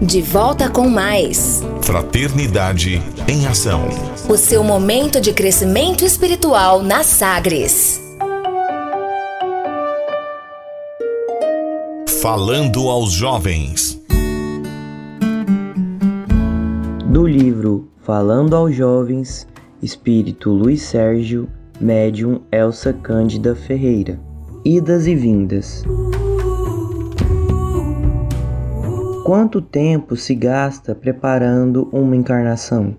De volta com mais. Fraternidade em Ação. O seu momento de crescimento espiritual na Sagres. Falando aos jovens. Do livro Falando aos Jovens, Espírito Luiz Sérgio, Médium Elsa Cândida Ferreira. Idas e vindas. Quanto tempo se gasta preparando uma encarnação?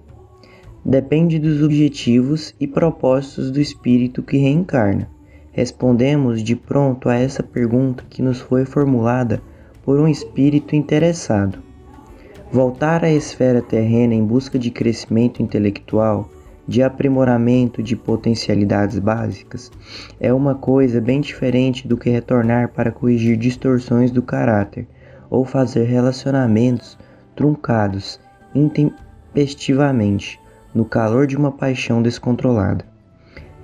Depende dos objetivos e propósitos do espírito que reencarna. Respondemos de pronto a essa pergunta que nos foi formulada por um espírito interessado. Voltar à esfera terrena em busca de crescimento intelectual, de aprimoramento de potencialidades básicas, é uma coisa bem diferente do que retornar para corrigir distorções do caráter ou fazer relacionamentos truncados intempestivamente no calor de uma paixão descontrolada.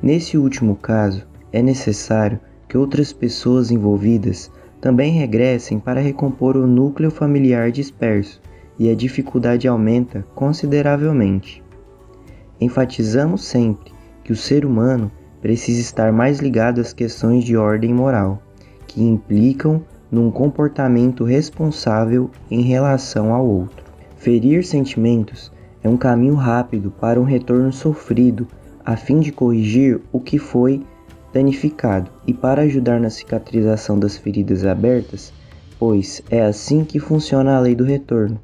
Nesse último caso, é necessário que outras pessoas envolvidas também regressem para recompor o núcleo familiar disperso e a dificuldade aumenta consideravelmente. Enfatizamos sempre que o ser humano precisa estar mais ligado às questões de ordem moral, que implicam num comportamento responsável em relação ao outro. Ferir sentimentos é um caminho rápido para um retorno sofrido a fim de corrigir o que foi danificado e para ajudar na cicatrização das feridas abertas, pois é assim que funciona a lei do retorno.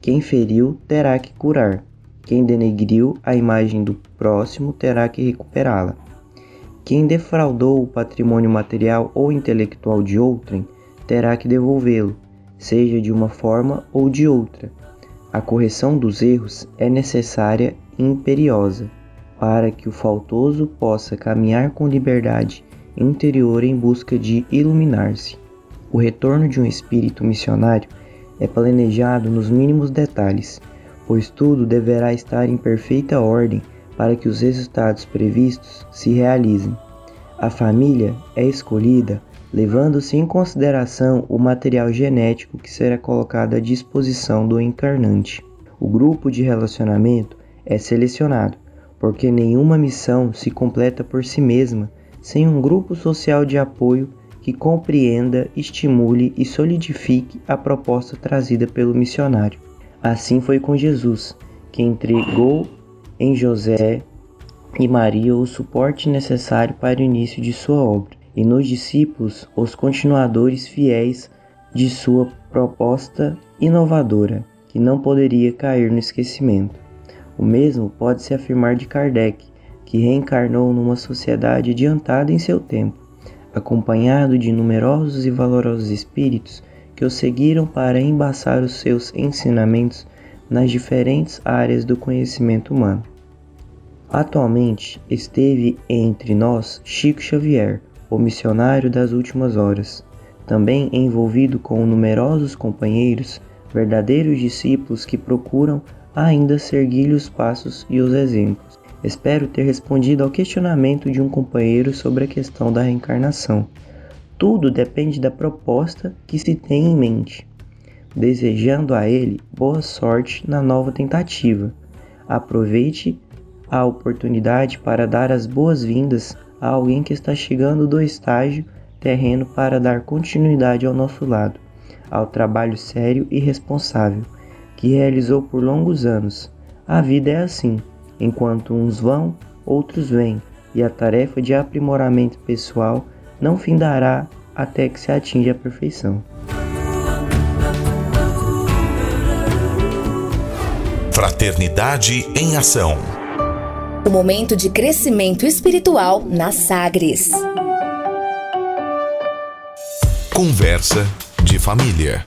Quem feriu terá que curar, quem denegriu a imagem do próximo terá que recuperá-la. Quem defraudou o patrimônio material ou intelectual de outrem terá que devolvê-lo, seja de uma forma ou de outra. A correção dos erros é necessária e imperiosa para que o faltoso possa caminhar com liberdade interior em busca de iluminar-se. O retorno de um espírito missionário é planejado nos mínimos detalhes, pois tudo deverá estar em perfeita ordem para que os resultados previstos se realizem. A família é escolhida levando-se em consideração o material genético que será colocado à disposição do encarnante. O grupo de relacionamento é selecionado, porque nenhuma missão se completa por si mesma sem um grupo social de apoio que compreenda, estimule e solidifique a proposta trazida pelo missionário. Assim foi com Jesus, que entregou em José e Maria o suporte necessário para o início de sua obra e nos discípulos os continuadores fiéis de sua proposta inovadora, que não poderia cair no esquecimento. O mesmo pode-se afirmar de Kardec, que reencarnou numa sociedade adiantada em seu tempo, acompanhado de numerosos e valorosos espíritos que o seguiram para embaçar os seus ensinamentos nas diferentes áreas do conhecimento humano. Atualmente esteve entre nós Chico Xavier, o missionário das últimas horas, também envolvido com numerosos companheiros, verdadeiros discípulos que procuram ainda seguir-lhe os passos e os exemplos. Espero ter respondido ao questionamento de um companheiro sobre a questão da reencarnação. Tudo depende da proposta que se tem em mente. Desejando a ele boa sorte na nova tentativa. Aproveite a oportunidade para dar as boas-vindas a alguém que está chegando do estágio terreno para dar continuidade ao nosso lado, ao trabalho sério e responsável que realizou por longos anos. A vida é assim: enquanto uns vão, outros vêm, e a tarefa de aprimoramento pessoal não findará até que se atinja a perfeição. Fraternidade em Ação o momento de crescimento espiritual na Sagres. Conversa de família.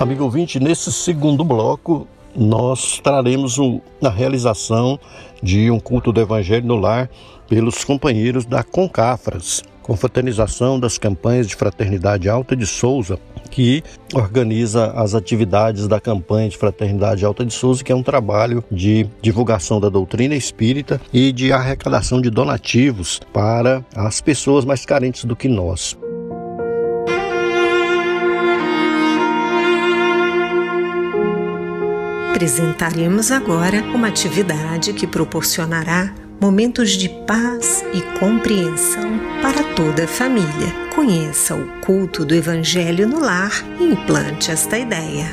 Amigo ouvinte, nesse segundo bloco nós traremos o, a realização de um culto do Evangelho no lar pelos companheiros da Concafras, confraternização das campanhas de Fraternidade Alta de Souza, que organiza as atividades da campanha de Fraternidade Alta de Souza, que é um trabalho de divulgação da doutrina espírita e de arrecadação de donativos para as pessoas mais carentes do que nós. Apresentaremos agora uma atividade que proporcionará momentos de paz e compreensão para toda a família. Conheça o culto do Evangelho no lar e implante esta ideia.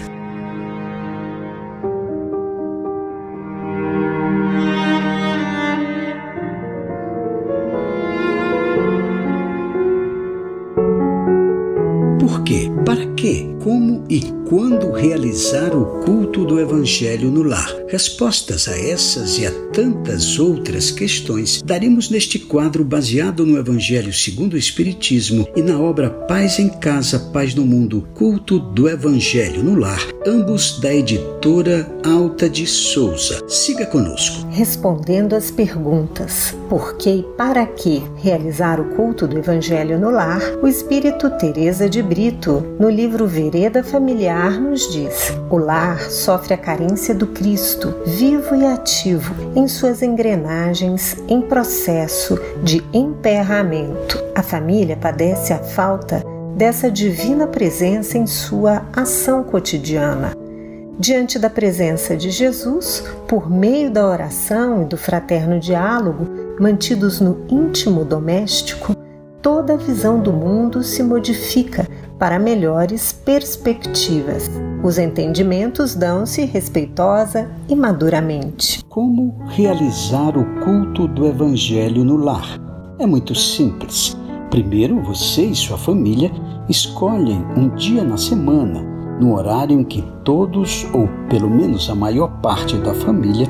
Por quê? Para quê? Como e quando realizar o culto do Evangelho no lar? Respostas a essas e a tantas outras questões daremos neste quadro baseado no Evangelho segundo o Espiritismo e na obra Paz em Casa, Paz no Mundo, Culto do Evangelho no Lar, ambos da editora Alta de Souza. Siga conosco. Respondendo às perguntas por que e para que realizar o culto do Evangelho no lar, o Espírito Teresa de Brito, no livro Vereda Familiar, nos diz: o lar sofre a carência do Cristo, vivo e ativo, em suas engrenagens em processo de emperramento. A família padece a falta dessa divina presença em sua ação cotidiana. Diante da presença de Jesus, por meio da oração e do fraterno diálogo, mantidos no íntimo doméstico, toda a visão do mundo se modifica para melhores perspectivas. Os entendimentos dão-se respeitosa e maduramente. Como realizar o culto do Evangelho no lar? É muito simples. Primeiro, você e sua família escolhem um dia na semana, no horário em que todos, ou pelo menos a maior parte da família,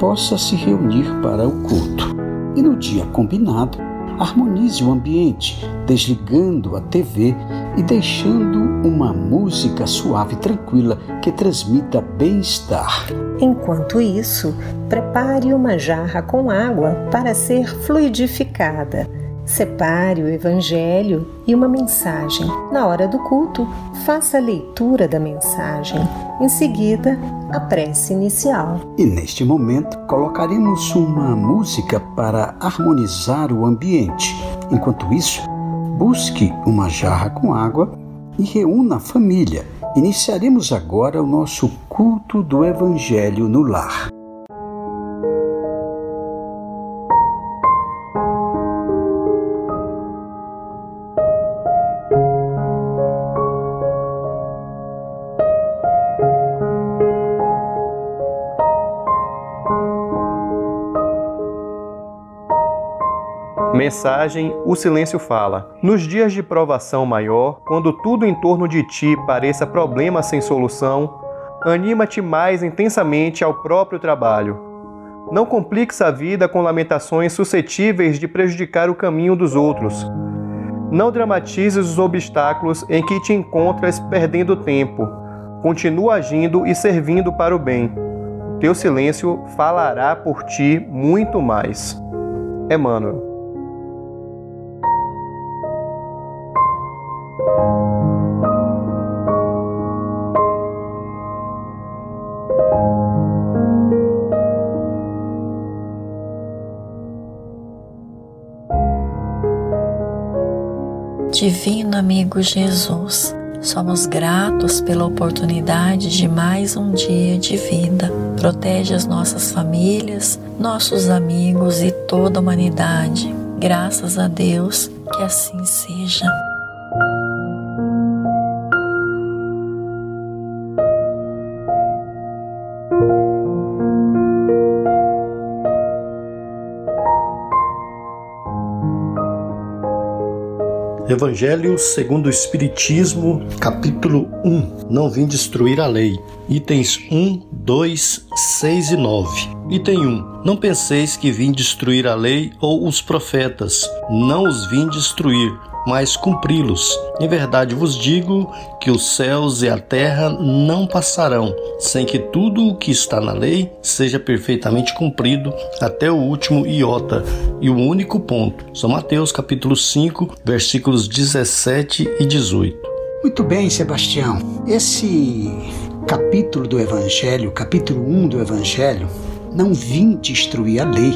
possa se reunir para o culto. E no dia combinado, harmonize o ambiente, desligando a TV e deixando uma música suave e tranquila que transmita bem-estar. Enquanto isso, prepare uma jarra com água para ser fluidificada. Separe o Evangelho e uma mensagem. Na hora do culto, faça a leitura da mensagem. Em seguida, a prece inicial. E neste momento, colocaremos uma música para harmonizar o ambiente. Enquanto isso, busque uma jarra com água e reúna a família. Iniciaremos agora o nosso culto do Evangelho no lar. Mensagem: O silêncio fala. Nos dias de provação maior, quando tudo em torno de ti pareça problema sem solução, anima-te mais intensamente ao próprio trabalho. Não compliques a vida com lamentações suscetíveis de prejudicar o caminho dos outros. Não dramatizes os obstáculos em que te encontras perdendo tempo. Continua agindo e servindo para o bem. Teu silêncio falará por ti muito mais. Emmanuel. Amigo Jesus, somos gratos pela oportunidade de mais um dia de vida. Protege as nossas famílias, nossos amigos e toda a humanidade. Graças a Deus, que assim seja. Evangelho segundo o Espiritismo, capítulo 1. Não vim destruir a lei. Itens 1, 2, 6 e 9. Item 1. Não penseis que vim destruir a lei ou os profetas. Não os vim destruir, mas cumpri-los. Em verdade vos digo que os céus e a terra não passarão, sem que tudo o que está na lei seja perfeitamente cumprido até o último iota e o único ponto. São Mateus capítulo 5, versículos 17 e 18. Muito bem, Sebastião. Esse capítulo do Evangelho, capítulo 1 do Evangelho, não vim destruir a lei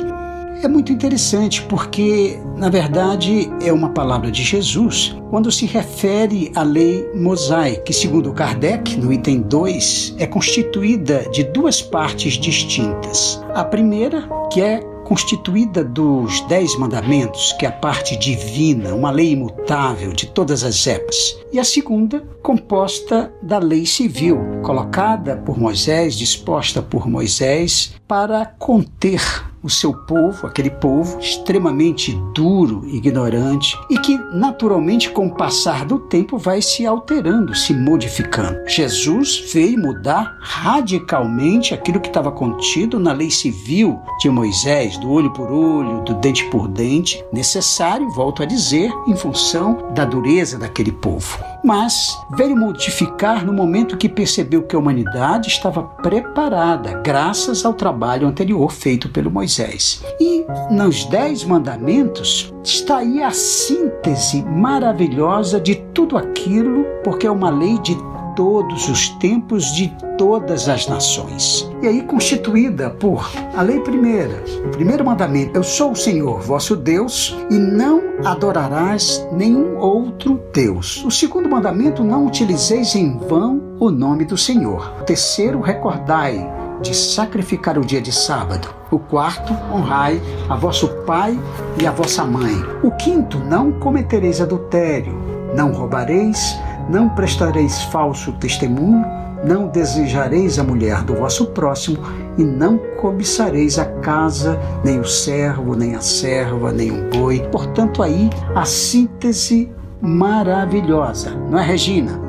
é muito interessante porque, na verdade, é uma palavra de Jesus quando se refere à lei mosaica, que, segundo Kardec, no item 2, é constituída de duas partes distintas. A primeira, que é constituída dos Dez Mandamentos, que é a parte divina, uma lei imutável de todas as épocas, e a segunda, composta da lei civil, colocada por Moisés, disposta por Moisés para conter o seu povo, aquele povo extremamente duro, ignorante e que naturalmente com o passar do tempo vai se alterando, se modificando. Jesus veio mudar radicalmente aquilo que estava contido na lei civil de Moisés, do olho por olho, do dente por dente, necessário, volto a dizer, em função da dureza daquele povo mas veio modificar no momento que percebeu que a humanidade estava preparada, graças ao trabalho anterior feito pelo Moisés. E nos Dez Mandamentos está aí a síntese maravilhosa de tudo aquilo, porque é uma lei de todos os tempos de todas as nações. E aí constituída por a lei primeira, o primeiro mandamento: Eu sou o Senhor, vosso Deus, e não adorarás nenhum outro Deus. O segundo mandamento: Não utilizeis em vão o nome do Senhor. O terceiro: Recordai de sacrificar o dia de sábado. O quarto, honrai a vosso pai e a vossa mãe. O quinto, não cometereis adultério, não roubareis, não prestareis falso testemunho, não desejareis a mulher do vosso próximo, e não cobiçareis a casa, nem o servo, nem a serva, nem um boi. Portanto, aí a síntese maravilhosa, não é, Regina?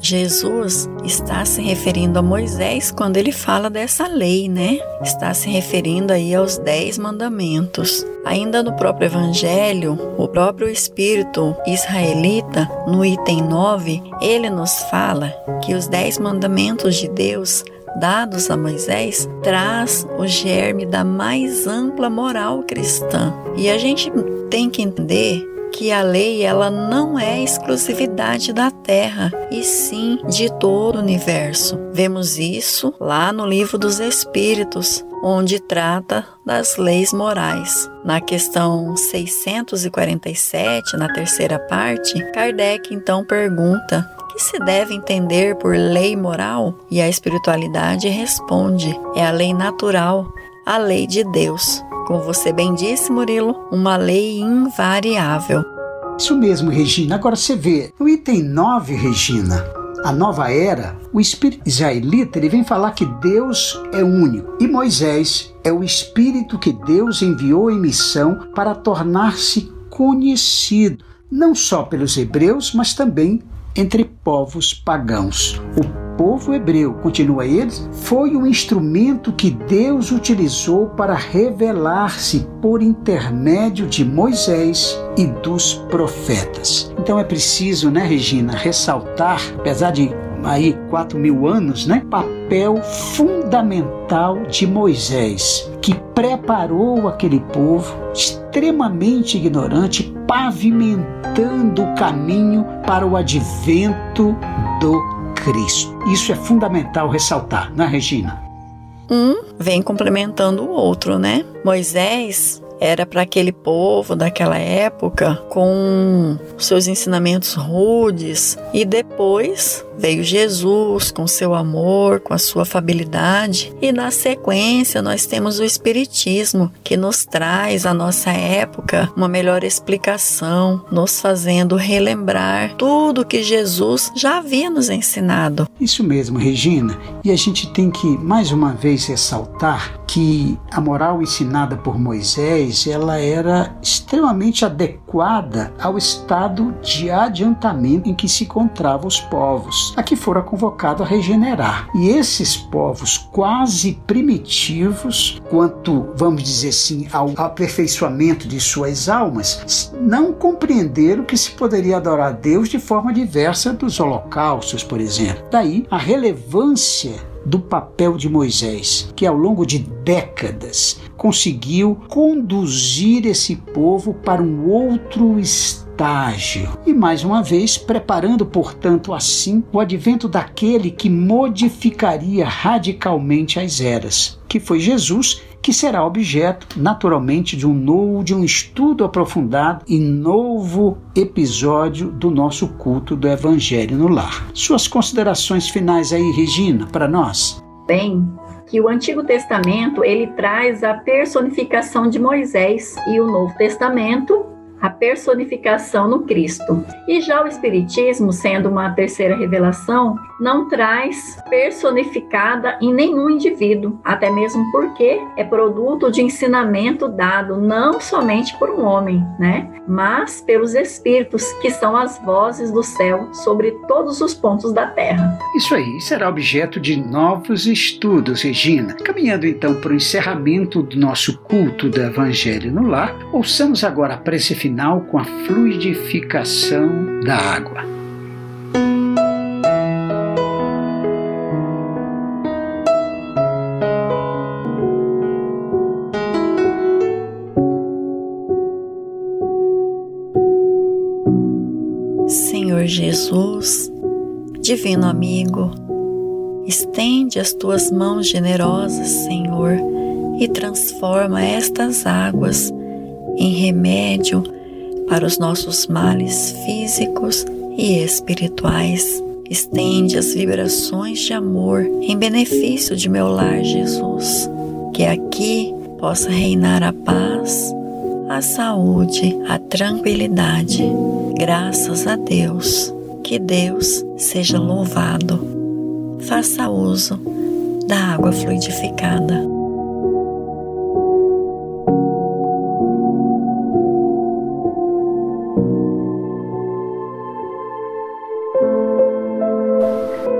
Jesus está se referindo a Moisés quando ele fala dessa lei, né? Está se referindo aí aos dez mandamentos. Ainda no próprio Evangelho, o próprio Espírito israelita, no item 9, ele nos fala que os dez mandamentos de Deus dados a Moisés traz o germe da mais ampla moral cristã. E a gente tem que entender que a lei ela não é exclusividade da Terra, e sim de todo o universo. Vemos isso lá no livro dos Espíritos, onde trata das leis morais. Na questão 647, na terceira parte, Kardec então pergunta que se deve entender por lei moral? E a espiritualidade responde: é a lei natural, a lei de Deus. Como você bem disse, Murilo, uma lei invariável. Isso mesmo, Regina. Agora você vê, no item 9, Regina, a nova era, o espírito israelita ele vem falar que Deus é único e Moisés é o espírito que Deus enviou em missão para tornar-se conhecido, não só pelos hebreus, mas também entre povos pagãos. O povo hebreu, continua ele, foi um instrumento que Deus utilizou para revelar-se por intermédio de Moisés e dos profetas. Então é preciso, né, Regina, ressaltar, apesar de aí quatro mil anos, né, papel fundamental de Moisés, que preparou aquele povo extremamente ignorante, pavimentando o caminho para o advento do Cristo. Isso é fundamental ressaltar, não é, Regina? Um vem complementando o outro, né? Moisés era para aquele povo daquela época com seus ensinamentos rudes e depois veio Jesus com seu amor, com a sua afabilidade e na sequência nós temos o espiritismo que nos traz à nossa época uma melhor explicação, nos fazendo relembrar tudo que Jesus já havia nos ensinado. Isso mesmo, Regina. E a gente tem que mais uma vez ressaltar que a moral ensinada por Moisés, ela era extremamente adequada ao estado de adiantamento em que se encontravam os povos, a que fora convocado a regenerar. E esses povos quase primitivos, quanto, vamos dizer assim, ao aperfeiçoamento de suas almas, não compreenderam que se poderia adorar a Deus de forma diversa dos holocaustos, por exemplo. Daí a relevância do papel de Moisés, que ao longo de décadas conseguiu conduzir esse povo para um outro estágio. E mais uma vez, preparando, portanto, assim o advento daquele que modificaria radicalmente as eras, que foi Jesus que será objeto, naturalmente, de um novo, de um estudo aprofundado e novo episódio do nosso culto do Evangelho no Lar. Suas considerações finais aí, Regina, para nós? Bem, que o Antigo Testamento ele traz a personificação de Moisés e o Novo Testamento a personificação no Cristo. E já o Espiritismo, sendo uma terceira revelação, não traz personificada em nenhum indivíduo, até mesmo porque é produto de ensinamento dado não somente por um homem, né, mas pelos espíritos que são as vozes do céu sobre todos os pontos da terra. Isso aí será objeto de novos estudos, Regina. Caminhando então para o encerramento do nosso culto do Evangelho no Lar, ouçamos agora a prece final com a fluidificação da água. Jesus, Divino amigo, estende as tuas mãos generosas, Senhor, e transforma estas águas em remédio para os nossos males físicos e espirituais. Estende as vibrações de amor em benefício de meu lar, Jesus. Que aqui possa reinar a paz, a saúde, a tranquilidade. Graças a Deus. Que Deus seja louvado. Faça uso da água fluidificada.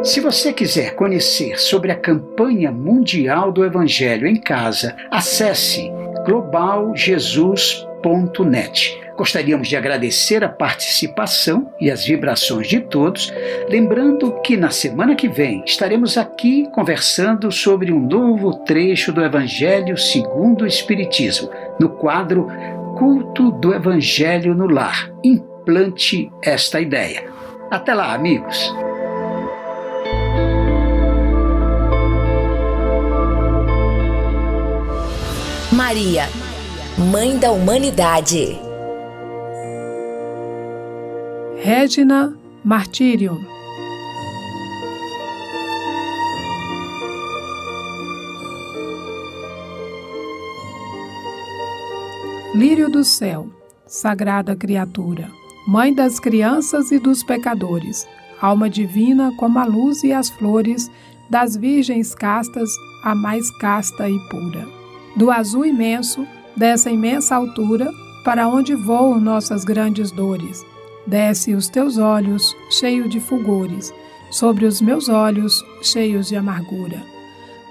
Se você quiser conhecer sobre a campanha mundial do Evangelho em casa, acesse globaljesus.net. Gostaríamos de agradecer a participação e as vibrações de todos, lembrando que na semana que vem estaremos aqui conversando sobre um novo trecho do Evangelho segundo o Espiritismo, no quadro Culto do Evangelho no Lar. Implante esta ideia. Até lá, amigos! Maria, Mãe da Humanidade. Regina Martírio. Lírio do céu, sagrada criatura, mãe das crianças e dos pecadores, alma divina como a luz e as flores, das virgens castas, a mais casta e pura do azul imenso, dessa imensa altura, para onde voam nossas grandes dores. Desce os teus olhos, cheio de fulgores, sobre os meus olhos, cheios de amargura.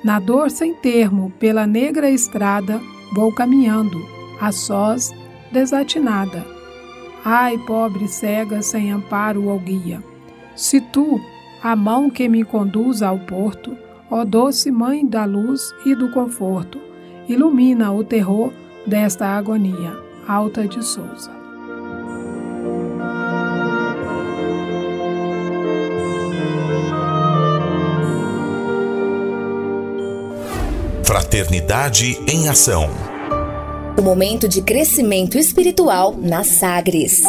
Na dor sem termo, pela negra estrada, vou caminhando, a sós, desatinada. Ai, pobre cega, sem amparo ou guia. Se tu, a mão que me conduz ao porto, ó doce mãe da luz e do conforto, ilumina o terror desta agonia. Alta de Souza. Fraternidade em Ação. O momento de crescimento espiritual na Sagres.